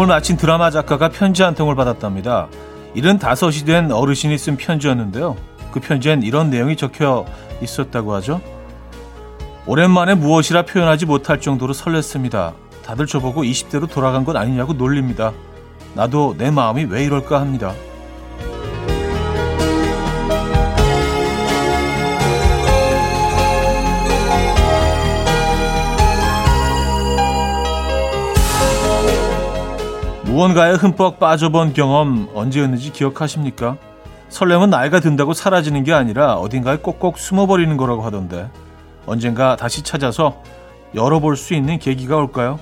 작품을 마친 드라마 작가가 편지 한 통을 받았답니다. 일은 다섯이 된 어르신이 쓴 편지였는데요. 그 편지엔 이런 내용이 적혀 있었다고 하죠. 오랜만에 무엇이라 표현하지 못할 정도로 설렜습니다. 다들 저보고 20대로 돌아간 것 아니냐고 놀립니다. 나도 내 마음이 왜 이럴까 합니다. 무언가에 흠뻑 빠져본 경험 언제였는지 기억하십니까? 설렘은 나이가 든다고 사라지는 게 아니라 어딘가에 꼭꼭 숨어버리는 거라고 하던데 언젠가 다시 찾아서 열어볼 수 있는 계기가 올까요?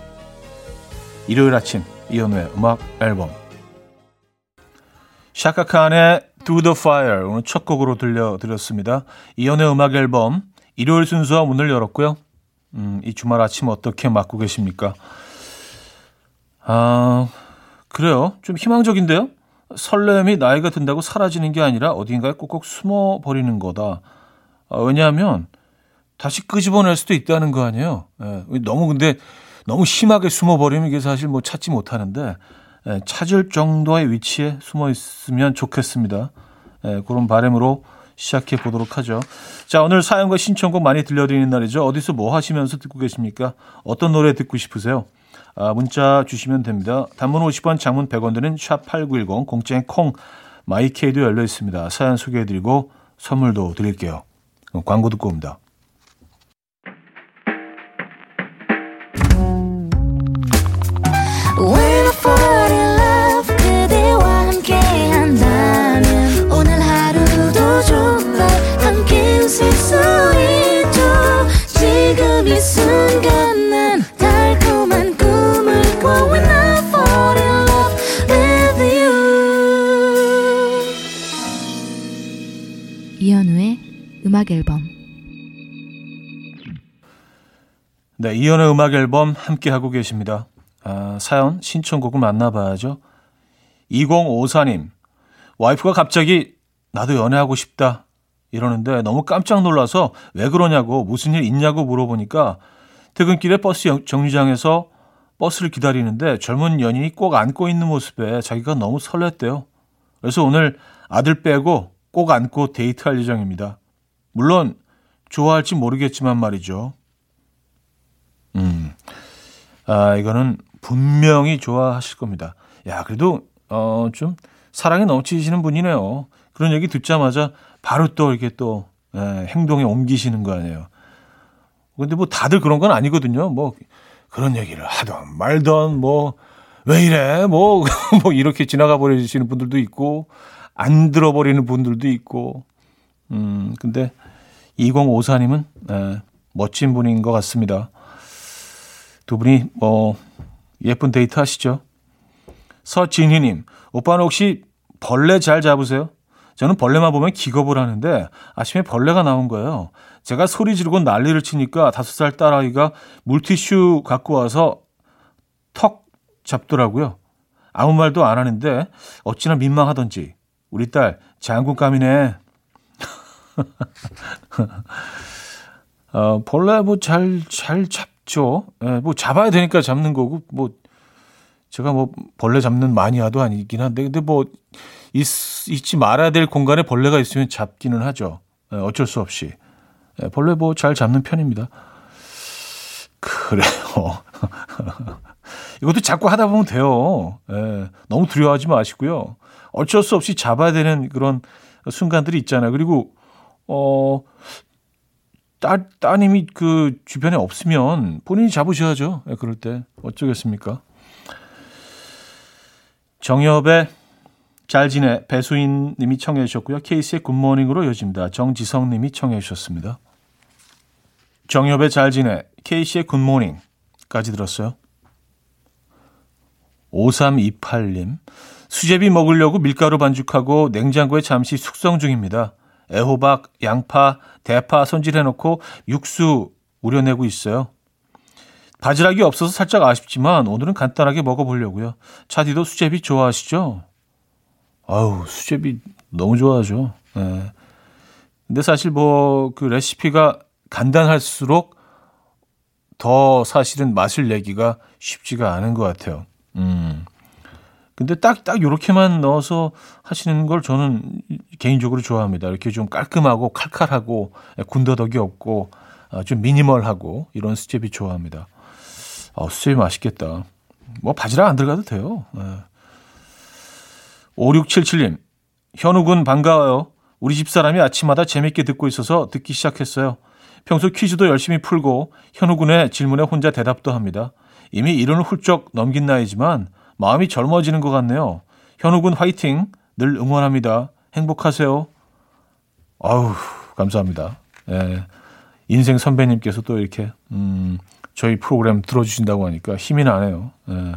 일요일 아침 이현우의 음악 앨범 샤카칸의 Do the Fire 오늘 첫 곡으로 들려드렸습니다. 이현우의 음악 앨범 일요일 순서 문을 열었고요. 음, 이 주말 아침 어떻게 맞고 계십니까? 아... 그래요. 좀 희망적인데요. 설렘이 나이가 든다고 사라지는 게 아니라 어딘가에 꼭꼭 숨어 버리는 거다. 아, 왜냐하면 다시 끄집어낼 수도 있다는 거 아니에요. 예, 너무 근데 너무 심하게 숨어 버리면 이게 사실 뭐 찾지 못하는데 예, 찾을 정도의 위치에 숨어 있으면 좋겠습니다. 예, 그런 바람으로 시작해 보도록 하죠. 자, 오늘 사연과 신청곡 많이 들려드리는 날이죠. 어디서 뭐 하시면서 듣고 계십니까? 어떤 노래 듣고 싶으세요? 아, 문자 주시면 됩니다. 단문 50원, 장문 100원 드는 샵8910, 공짜인 콩, 마이케이도 열려 있습니다. 사연 소개해드리고 선물도 드릴게요. 광고 듣고 옵니다. 음악 앨범 네, 이연의 음악 앨범 함께 하고 계십니다. 아, 사연 신청곡을 만나봐야죠. 2054님 와이프가 갑자기 나도 연애하고 싶다 이러는데 너무 깜짝 놀라서 왜 그러냐고 무슨 일 있냐고 물어보니까 퇴근길에 버스 정류장에서 버스를 기다리는데 젊은 연인이 꼭 안고 있는 모습에 자기가 너무 설렜대요. 그래서 오늘 아들 빼고 꼭 안고 데이트할 예정입니다. 물론 좋아할지 모르겠지만 말이죠. 음, 아 이거는 분명히 좋아하실 겁니다. 야 그래도 어 좀 사랑이 넘치시는 분이네요. 그런 얘기 듣자마자 바로 또 이렇게 또 예, 행동에 옮기시는 거 아니에요. 근데 뭐 다들 그런 건 아니거든요. 뭐 그런 얘기를 하던 말던 뭐 왜 이래 뭐뭐 뭐 이렇게 지나가 버리시는 분들도 있고 안 들어버리는 분들도 있고 음 근데 2054님은 에, 멋진 분인 것 같습니다. 두 분이 뭐 예쁜 데이트 하시죠. 서진희님, 오빠는 혹시 벌레 잘 잡으세요? 저는 벌레만 보면 기겁을 하는데 아침에 벌레가 나온 거예요. 제가 소리 지르고 난리를 치니까 다섯 살 딸아이가 물티슈 갖고 와서 턱 잡더라고요. 아무 말도 안 하는데 어찌나 민망하던지 우리 딸 장군감이네. 어, 벌레 뭐 잘, 잘 잡죠. 예, 뭐 잡아야 되니까 잡는 거고, 뭐, 제가 뭐 벌레 잡는 마니아도 아니긴 한데, 근데 뭐, 있, 있지 말아야 될 공간에 벌레가 있으면 잡기는 하죠. 예, 어쩔 수 없이. 예, 벌레 뭐 잘 잡는 편입니다. 그래요. 이것도 자꾸 하다 보면 돼요. 예, 너무 두려워하지 마시고요. 어쩔 수 없이 잡아야 되는 그런 순간들이 있잖아요. 그리고 어, 따, 따님이 그 주변에 없으면 본인이 잡으셔야죠. 네, 그럴 때. 어쩌겠습니까? 정엽의 잘 지내 배수인 님이 청해 주셨고요. 케이스의 굿모닝으로 이어집니다. 정지성 님이 청해 주셨습니다. 정엽의 잘 지내 케이스의 굿모닝까지 들었어요. 5328님 수제비 먹으려고 밀가루 반죽하고 냉장고에 잠시 숙성 중입니다. 애호박, 양파, 대파 손질해놓고 육수 우려내고 있어요. 바지락이 없어서 살짝 아쉽지만 오늘은 간단하게 먹어보려고요. 차디도 수제비 좋아하시죠? 아우 수제비 너무 좋아하죠. 네. 근데 사실 뭐 그 레시피가 간단할수록 더 사실은 맛을 내기가 쉽지가 않은 것 같아요. 음. 근데 딱, 딱 요렇게만 넣어서 하시는 걸 저는 개인적으로 좋아합니다. 이렇게 좀 깔끔하고 칼칼하고 군더더기 없고 아, 좀 미니멀하고 이런 수제비 좋아합니다. 어, 수제비 맛있겠다. 뭐 바지락 안 들어가도 돼요. 네. 5677님, 현우군 반가워요. 우리 집사람이 아침마다 재밌게 듣고 있어서 듣기 시작했어요. 평소 퀴즈도 열심히 풀고 현우군의 질문에 혼자 대답도 합니다. 이미 이른을 훌쩍 넘긴 나이지만 마음이 젊어지는 것 같네요. 현우군 화이팅! 늘 응원합니다. 행복하세요. 아우, 감사합니다. 예. 인생 선배님께서 또 이렇게, 음, 저희 프로그램 들어주신다고 하니까 힘이 나네요. 예.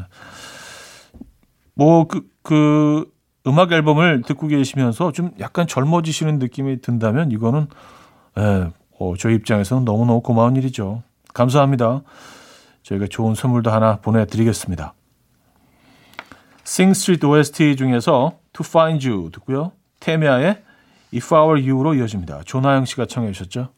뭐, 그, 그, 음악 앨범을 듣고 계시면서 좀 약간 젊어지시는 느낌이 든다면 이거는, 예, 어, 저희 입장에서는 너무너무 고마운 일이죠. 감사합니다. 저희가 좋은 선물도 하나 보내드리겠습니다. Sing Street OST 중에서 To Find You 듣고요. 테미아의 If I Were You로 이어집니다. 조나영 씨가 청해 주셨죠.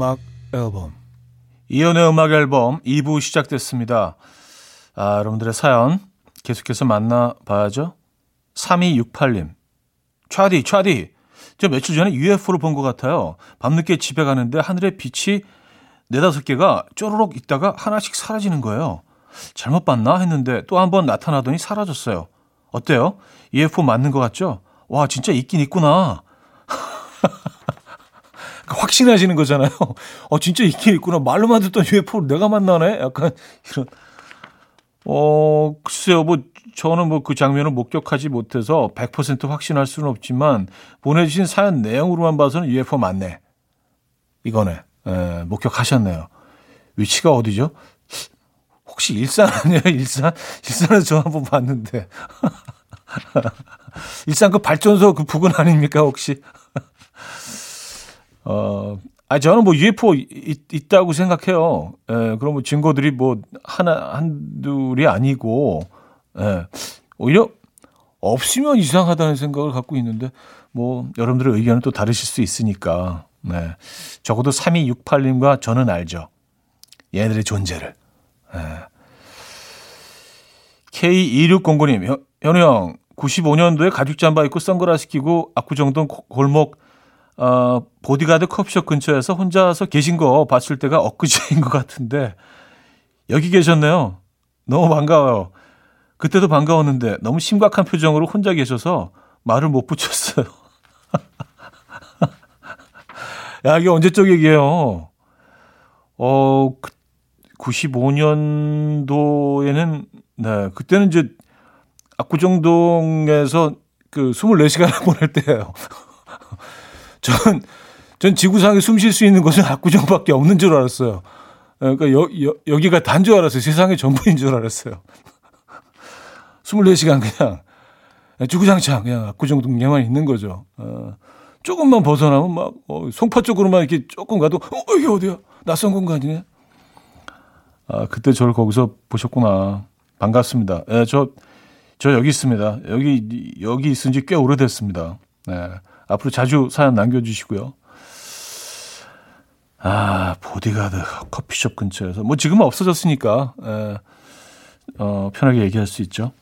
음악 앨범 이연의 음악 앨범 2부 시작됐습니다. 아, 여러분들의 사연 계속해서 만나봐야죠. 3268님. 차디, 차디. 저 며칠 전에 UFO를 본 것 같아요. 밤늦게 집에 가는데 하늘에 빛이 네다섯 개가 쪼르륵 있다가 하나씩 사라지는 거예요. 잘못 봤나 했는데 또 한 번 나타나더니 사라졌어요. 어때요? UFO 맞는 것 같죠? 와, 진짜 있긴 있구나. 확신하시는 거잖아요. 어, 진짜 있긴 있구나. 말로만 듣던 UFO를 내가 만나네? 약간 이런. 어, 글쎄요. 뭐, 저는 뭐 그 장면을 목격하지 못해서 100% 확신할 수는 없지만 보내주신 사연 내용으로만 봐서는 UFO 맞네. 이거네. 에, 목격하셨네요. 위치가 어디죠? 혹시 일산 아니에요? 일산? 일산에서 저 한번 봤는데. 일산 그 발전소 그 부근 아닙니까, 혹시? 어, 아, 저는 뭐 UFO 있, 있다고 생각해요. 예, 그럼 뭐 증거들이 뭐 하나, 한둘이 아니고, 예, 오히려 없으면 이상하다는 생각을 갖고 있는데, 뭐, 여러분들의 의견은 또 다르실 수 있으니까, 네. 적어도 3268님과 저는 알죠. 얘네들의 존재를. 예. K2609님, 현우 형, 95년도에 가죽 잠바 입고 선글라스 끼고 압구정동 골목 어, 보디가드 커피숍 근처에서 혼자서 계신 거 봤을 때가 엊그제인 것 같은데 여기 계셨네요. 너무 반가워요. 그때도 반가웠는데 너무 심각한 표정으로 혼자 계셔서 말을 못 붙였어요. 야, 이게 언제적 얘기예요? 어, 95년도에는, 네, 그때는 이제 압구정동에서 그 24시간을 보낼 때예요. 전, 전 지구상에 숨 쉴 수 있는 곳은 압구정밖에 없는 줄 알았어요. 그러니까 여, 여, 여기가 단 줄 알았어요. 세상의 전부인 줄 알았어요. 24시간 그냥 주구장창 그냥 압구정동에만 있는 거죠. 어, 조금만 벗어나면 막 어, 송파 쪽으로만 이렇게 조금 가도 어, 이게 어디야? 낯선 공간이네. 아, 그때 저를 거기서 보셨구나. 반갑습니다. 예, 저, 저 여기 있습니다. 여기, 여기 있은 지 꽤 오래됐습니다. 네. 앞으로 자주 사연 남겨주시고요. 아, 보디가드 커피숍 근처에서. 뭐 지금은 없어졌으니까, 에, 어, 편하게 얘기할 수 있죠.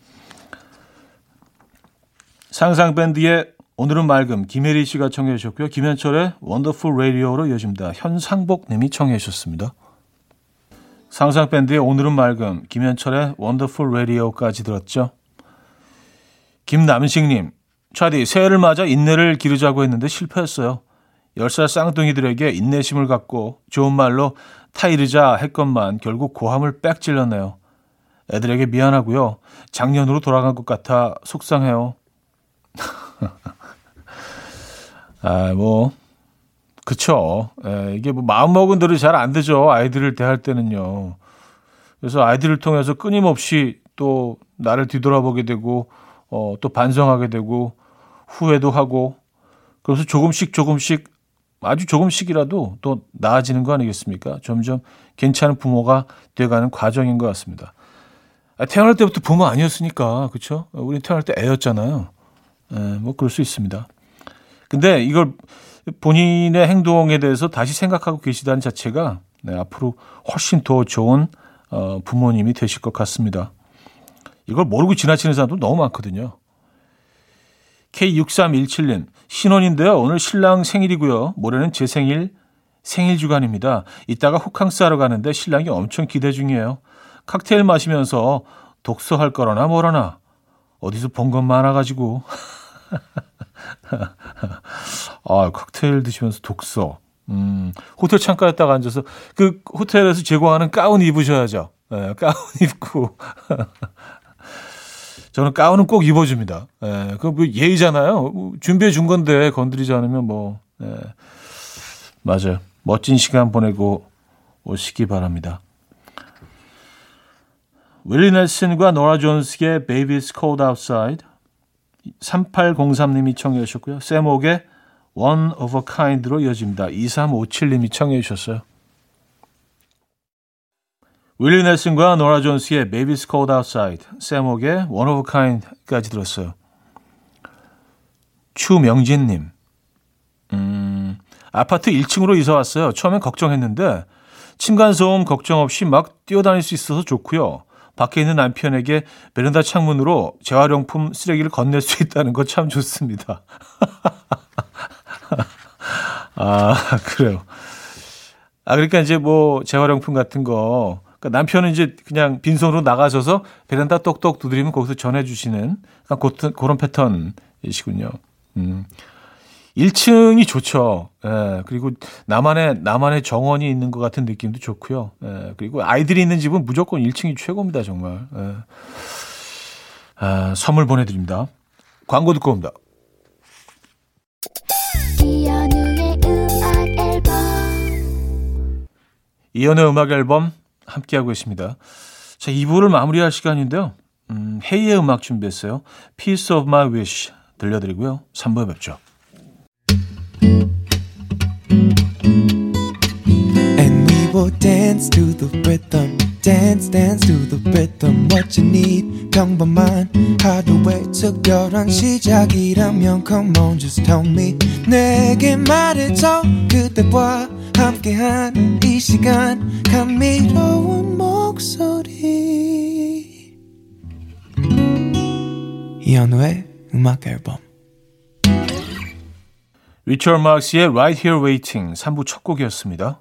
상상밴드의 오늘은 맑음, 김혜리 씨가 청해 주셨고요. 김현철의 Wonderful Radio로 이어집니다. 현상복 님이 청해 주셨습니다. 상상밴드의 오늘은 맑음, 김현철의 Wonderful Radio까지 들었죠. 김남식 님, 차디, 새해를 맞아 인내를 기르자고 했는데 실패했어요. 10살 쌍둥이들에게 인내심을 갖고 좋은 말로 타이르자 했건만 결국 고함을 빽 질렀네요. 애들에게 미안하고요. 작년으로 돌아간 것 같아 속상해요. 아, 뭐, 그쵸. 에, 이게 뭐 마음먹은 대로 잘 안 되죠. 아이들을 대할 때는요. 그래서 아이들을 통해서 끊임없이 또 나를 뒤돌아보게 되고 어, 또 반성하게 되고 후회도 하고 그래서 조금씩 조금씩 아주 조금씩이라도 또 나아지는 거 아니겠습니까? 점점 괜찮은 부모가 돼가는 과정인 것 같습니다. 아, 태어날 때부터 부모 아니었으니까 그렇죠? 우리 태어날 때 애였잖아요. 에, 뭐 그럴 수 있습니다. 근데 이걸 본인의 행동에 대해서 다시 생각하고 계시다는 자체가 네, 앞으로 훨씬 더 좋은 어, 부모님이 되실 것 같습니다. 이걸 모르고 지나치는 사람도 너무 많거든요. K6317님, 신혼인데요. 오늘 신랑 생일이고요. 모레는 제 생일, 생일 주간입니다. 이따가 호캉스 하러 가는데 신랑이 엄청 기대 중이에요. 칵테일 마시면서 독서할 거라나 뭐라나. 어디서 본것 많아가지고. 아, 칵테일 드시면서 독서. 음, 호텔 창가에 딱 앉아서 그 호텔에서 제공하는 가운 입으셔야죠. 네, 가운 입고. 저는 가운은 꼭 입어줍니다. 예, 그뭐 예의잖아요. 준비해 준 건데 건드리지 않으면 뭐, 예. 맞아요. 멋진 시간 보내고 오시기 바랍니다. 윌리 넬슨과 노라 존스의 Baby's Cold Outside 3803님이 청해 주셨고요. 세목의 One of a Kind로 이어집니다. 2357님이 청해 주셨어요. 윌리 넬슨과 노라 존스의 Baby's Cold Outside, 세목의 One of Kind까지 들었어요. 추명진님, 음, 아파트 1층으로 이사 왔어요. 처음엔 걱정했는데 층간소음 걱정 없이 막 뛰어다닐 수 있어서 좋고요. 밖에 있는 남편에게 베란다 창문으로 재활용품 쓰레기를 건넬 수 있다는 거 참 좋습니다. 아, 그래요. 아, 그러니까 이제 뭐 재활용품 같은 거 그러니까 남편은 이제 그냥 빈손으로 나가셔서 베란다 똑똑 두드리면 거기서 전해주시는 그런, 그런 패턴이시군요. 음. 1층이 좋죠. 예, 그리고 나만의, 나만의 정원이 있는 것 같은 느낌도 좋고요. 예, 그리고 아이들이 있는 집은 무조건 1층이 최고입니다, 정말. 예. 아, 선물 보내드립니다. 광고 듣고 옵니다. 이연의 음악 앨범 함께하고 있습니다. 자, 2부를 마무리할 시간인데요. 음, 헤이의 음악 준비했어요. Piece of My Wish 들려드리고요. 3부에 뵙죠. Will dance to the rhythm. dance dance to the rhythm what you need 평범한 하루의 특별한 시작이라면 come on just tell me 내게 말해줘 그대와 함께한 이 시간 감미로운 목소리 이현우의 음악 앨범 리처드 마크스의 Right Here Waiting 3부 첫 곡이었습니다.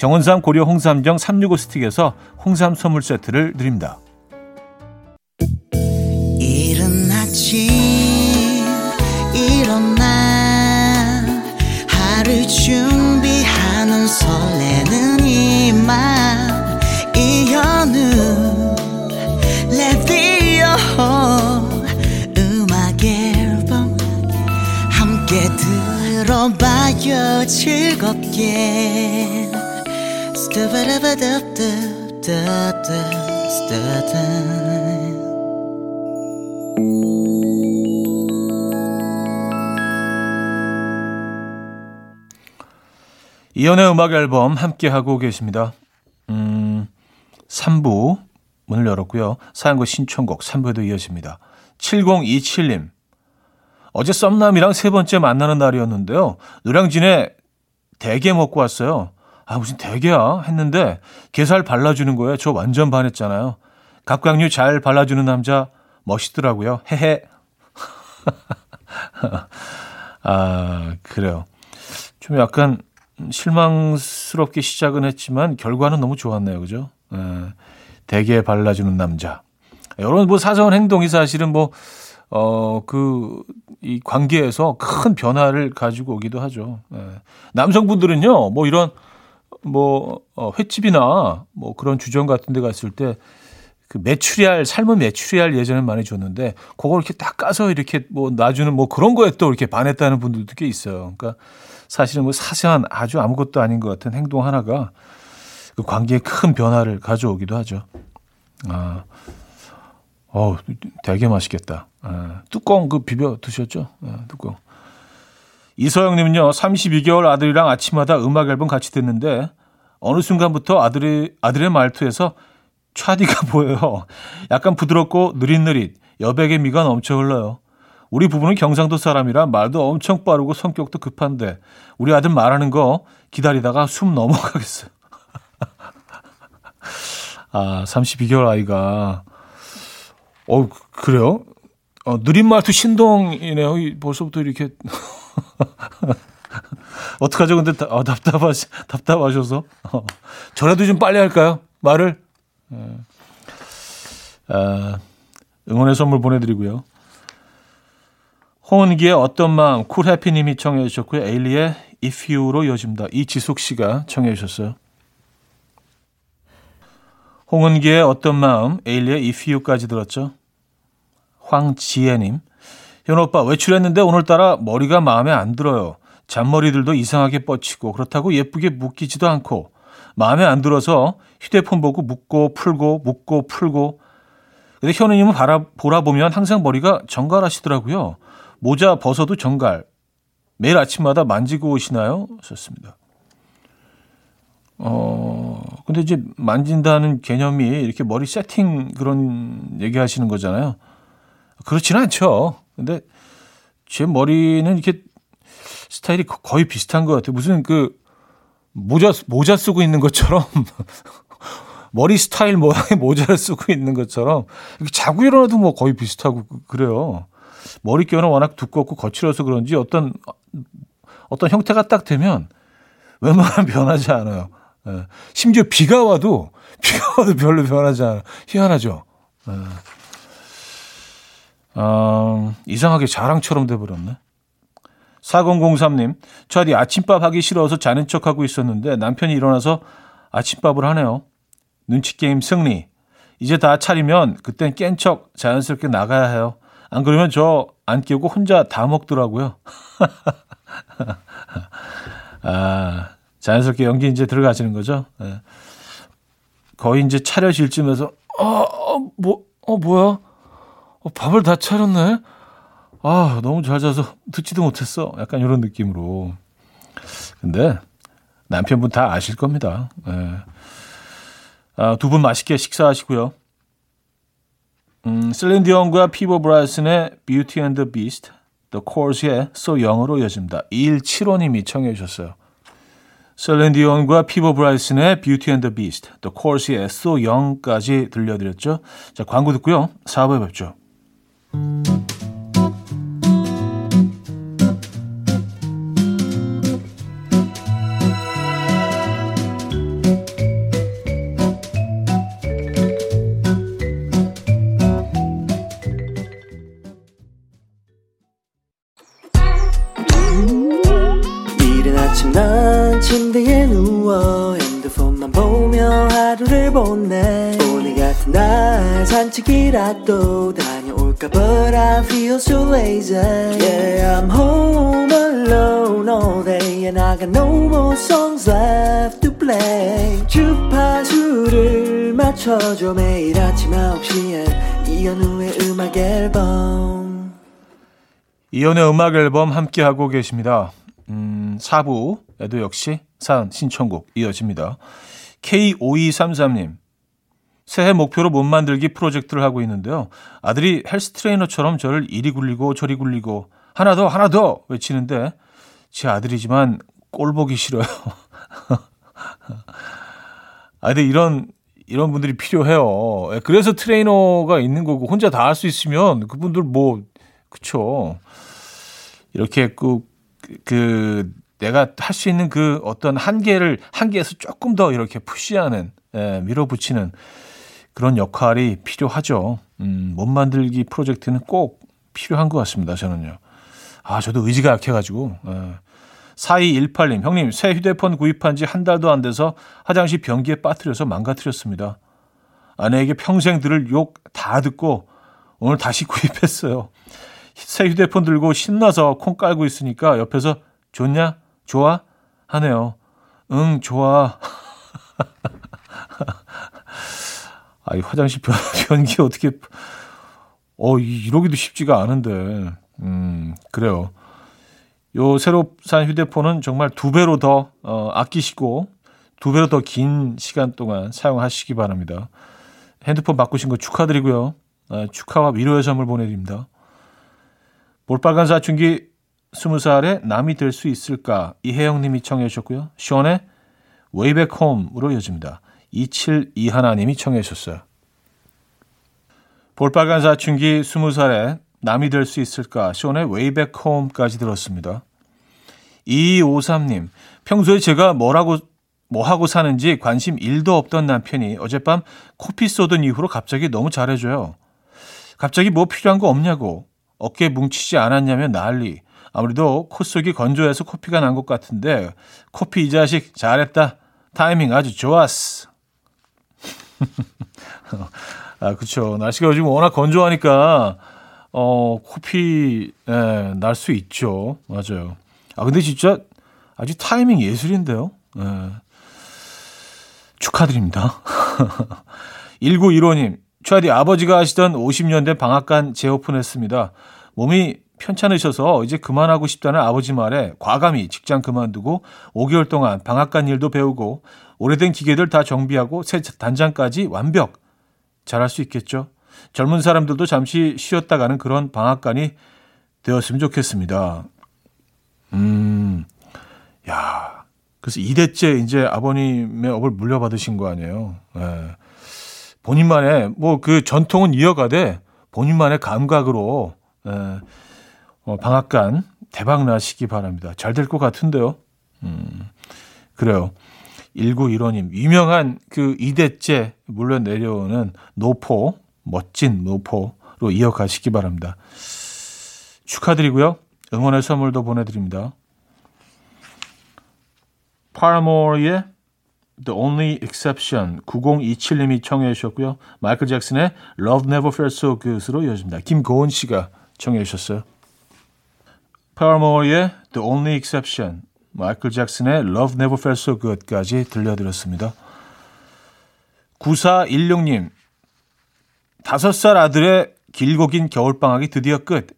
정원삼 고려 홍삼정 365 스틱에서 홍삼 선물 세트를 드립니다. 일어났지 일어나 하루 준비하는 설레는 이맘 이현우 라디오 음악 앨범 함께 들어봐요 즐겁게 이연의 음악 앨범 함께 하고 계십니다. 음, 3부 문을 열었고요. 사연과 신청곡 3부에도 이어집니다. 7027님. 어제 썸남이랑 세 번째 만나는 날이었는데요. 노량진에 대게 먹고 왔어요. 아, 무슨 대게야? 했는데 게살 발라주는 거에 저 완전 반했잖아요. 각각류 잘 발라주는 남자 멋있더라고요. 헤헤. 아, 그래요. 좀 약간 실망스럽게 시작은 했지만 결과는 너무 좋았네요. 그죠? 에, 대게 발라주는 남자. 이런 뭐 사소한 행동이 사실은 뭐, 어, 그, 이 관계에서 큰 변화를 가지고 오기도 하죠. 에. 남성분들은요, 뭐 이런, 뭐, 어, 횟집이나 뭐 그런 주점 같은 데 갔을 때 그 메추리알, 삶은 메추리알 예전에 많이 줬는데, 그걸 이렇게 딱 까서 이렇게 뭐 놔주는 뭐 그런 거에 또 이렇게 반했다는 분들도 꽤 있어요. 그러니까 사실은 뭐 사소한 아주 아무것도 아닌 것 같은 행동 하나가 그 관계에 큰 변화를 가져오기도 하죠. 아, 어우, 되게 맛있겠다. 아, 뚜껑 그 비벼 드셨죠? 아, 뚜껑. 이서영님은요, 32개월 아들이랑 아침마다 음악 앨범 같이 듣는데, 어느 순간부터 아들이, 아들의 말투에서 차디가 보여요. 약간 부드럽고 느릿느릿, 여백의 미가 넘쳐 흘러요. 우리 부부는 경상도 사람이라 말도 엄청 빠르고 성격도 급한데, 우리 아들 말하는 거 기다리다가 숨 넘어가겠어요. 아, 32개월 아이가. 어, 그래요? 어, 느린 말투 신동이네요. 벌써부터 이렇게. 어떡하죠? 근데 다, 어, 답답하, 답답하셔서. 어, 저라도 좀 빨리 할까요? 말을. 예. 아, 응원의 선물 보내드리고요. 홍은기의 어떤 마음, 쿨해피님이 청해 주셨고요. 에일리의 If You로 이어집니다. 이지숙 씨가 청해 주셨어요. 홍은기의 어떤 마음, 에일리의 If You까지 들었죠. 황지혜님. 현우 오빠 외출했는데 오늘따라 머리가 마음에 안 들어요. 잔머리들도 이상하게 뻗치고 그렇다고 예쁘게 묶이지도 않고 마음에 안 들어서 휴대폰 보고 묶고 풀고 묶고 풀고 근데 현우님은 바라, 보라 보면 항상 머리가 정갈하시더라고요. 모자 벗어도 정갈. 매일 아침마다 만지고 오시나요? 썼습니다. 어, 근데 이제 만진다는 개념이 이렇게 머리 세팅 그런 얘기 하시는 거잖아요. 그렇지는 않죠. 근데 제 머리는 이렇게 스타일이 거의 비슷한 것 같아요. 무슨 그 모자, 모자 쓰고 있는 것처럼 머리 스타일 모양의 모자를 쓰고 있는 것처럼 이렇게 자고 일어나도 뭐 거의 비슷하고 그래요. 머릿결은 워낙 두껍고 거칠어서 그런지 어떤 어떤 형태가 딱 되면 웬만하면 변하지 않아요. 예. 심지어 비가 와도 비가 와도 별로 변하지 않아요. 희한하죠. 예. 어, 이상하게 자랑처럼 돼버렸네. 4003님, 저디 아침밥 하기 싫어서 자는 척하고 있었는데 남편이 일어나서 아침밥을 하네요. 눈치게임 승리. 이제 다 차리면 그땐 깬 척 자연스럽게 나가야 해요. 안 그러면 저 안 깨고 혼자 다 먹더라고요. 아, 자연스럽게 연기 이제 들어가시는 거죠. 네. 거의 이제 차려질 쯤에서, 어, 어, 뭐, 어, 뭐야? 어, 밥을 다 차렸네? 아, 너무 잘 자서 듣지도 못했어. 약간 이런 느낌으로. 근데 남편분 다 아실 겁니다. 네. 아, 두 분 맛있게 식사하시고요. 음, 셀린 디온과 피보 브라이슨의 the Beast, The Corrs의 So Young으로 이어집니다. 2175님이 청해 주셨어요. 셀린 디온과 피보 브라이슨의 Beauty and the Beast, 또 코어스의 So Young까지 들려드렸죠. 자, 광고 듣고요. 4부에 뵙죠. Thank you. I got no more songs left to play 주파수를 맞춰줘 매일 아침 9시에 이현우의 음악 앨범 이연의 음악 앨범 함께하고 계십니다. 음, 4부에도 역시 사연 신청곡 이어집니다. K5233님. 새해 목표로 몸 만들기 프로젝트를 하고 있는데요. 아들이 헬스 트레이너처럼 저를 이리 굴리고 저리 굴리고 하나 더 하나 더 외치는데 제 아들이지만 꼴 보기 싫어요. 아 근데 이런 이런 분들이 필요해요. 예, 그래서 트레이너가 있는 거고 혼자 다 할 수 있으면 그분들 뭐 그쵸. 이렇게 그, 그 내가 할 수 있는 그 어떤 한계를 한계에서 조금 더 이렇게 푸시하는 예, 밀어붙이는 그런 역할이 필요하죠. 음, 몸 만들기 프로젝트는 꼭 필요한 것 같습니다. 저는요. 아, 저도 의지가 약해가지고. 예. 4218님, 형님, 새 휴대폰 구입한 지 한 달도 안 돼서 화장실 변기에 빠뜨려서 망가뜨렸습니다. 아내에게 평생 들을 욕 다 듣고 오늘 다시 구입했어요. 새 휴대폰 들고 신나서 콩 깔고 있으니까 옆에서 좋냐? 좋아? 하네요. 응, 좋아. 아, 이 화장실 변, 변기 어떻게, 어, 이- 이러기도 쉽지가 않은데. 음, 그래요. 요 새로 산 휴대폰은 정말 두 배로 더 어, 아끼시고 두 배로 더 긴 시간 동안 사용하시기 바랍니다. 핸드폰 바꾸신 거 축하드리고요. 아, 축하와 위로의 선물 보내드립니다. 볼빨간 사춘기 20살에 남이 될 수 있을까 이혜영 님이 청해 주셨고요. 시원의 Back Home으로 이어집니다. 272 하나님이 청해 주셨어요. 볼빨간 사춘기 20살에 남이 될 수 있을까 Way Back Home까지 들었습니다. 2253님 평소에 제가 뭐라고 뭐 하고 사는지 관심 1도 없던 남편이 어젯밤 코피 쏟은 이후로 갑자기 너무 잘해줘요. 갑자기 뭐 필요한 거 없냐고 어깨 뭉치지 않았냐면 난리. 아무래도 코 속이 건조해서 코피가 난 것 같은데 코피 이 자식 잘했다. 타이밍 아주 좋았어. 아 그렇죠. 날씨가 요즘 워낙 건조하니까 어 코피 예, 날 수 있죠. 맞아요. 아 근데 진짜 아주 타이밍 예술인데요. 예. 축하드립니다. 1915님, 최하디 아버지가 하시던 50년대 방앗간 재오픈했습니다. 몸이 편찮으셔서 이제 그만하고 싶다는 아버지 말에 과감히 직장 그만두고 5개월 동안 방앗간 일도 배우고 오래된 기계들 다 정비하고 새 단장까지 완벽 잘할 수 있겠죠. 젊은 사람들도 잠시 쉬었다 가는 그런 방앗간이 되었으면 좋겠습니다. 음, 야, 그래서 2대째 이제 아버님의 업을 물려받으신 거 아니에요. 예. 본인만의 뭐 그 전통은 이어가되 본인만의 감각으로 예, 어, 방앗간 대박 나시기 바랍니다. 잘 될 것 같은데요. 음, 그래요. 1915님, 유명한 그 2대째 물려 내려오는 노포, 멋진 노포로 이어가시기 바랍니다. 축하드리고요. 응원의 선물도 보내드립니다. 파라모어의 The Only Exception 9027님이 청해 주셨고요. 마이클 잭슨의 Love Never Felt So Good으로 이어집니다. 김고은 씨가 청해 주셨어요. 파라모어의 The Only Exception 마이클 잭슨의 Love Never Felt So Good까지 들려드렸습니다. 9416님 다섯 살 아들의 길고 긴 겨울방학이 드디어 끝.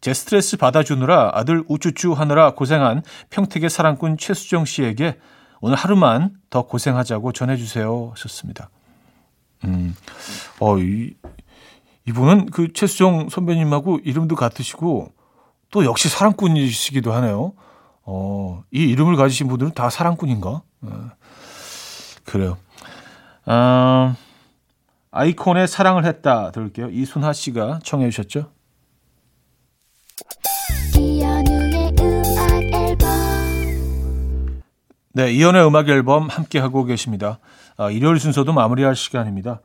제 스트레스 받아주느라 아들 우쭈쭈 하느라 고생한 평택의 사랑꾼 최수정 씨에게 오늘 하루만 더 고생하자고 전해주세요. 하셨습니다. 음, 어, 이, 이분은 그 최수정 선배님하고 이름도 같으시고 또 역시 사랑꾼이시기도 하네요. 어, 이 이름을 가지신 분들은 다 사랑꾼인가? 어, 그래요. 아, 아이콘의 사랑을 했다 들을게요. 이순하 씨가 청해 주셨죠? 네, 이연의 음악 앨범 함께 하고 계십니다. 아, 일요일 순서도 마무리할 시간입니다.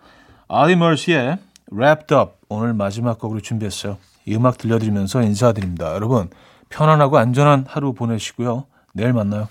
아리 멀시의 Wrapped Up 오늘 마지막 곡으로 준비했어요. 이 음악 들려드리면서 인사드립니다. 여러분 편안하고 안전한 하루 보내시고요. 내일 만나요.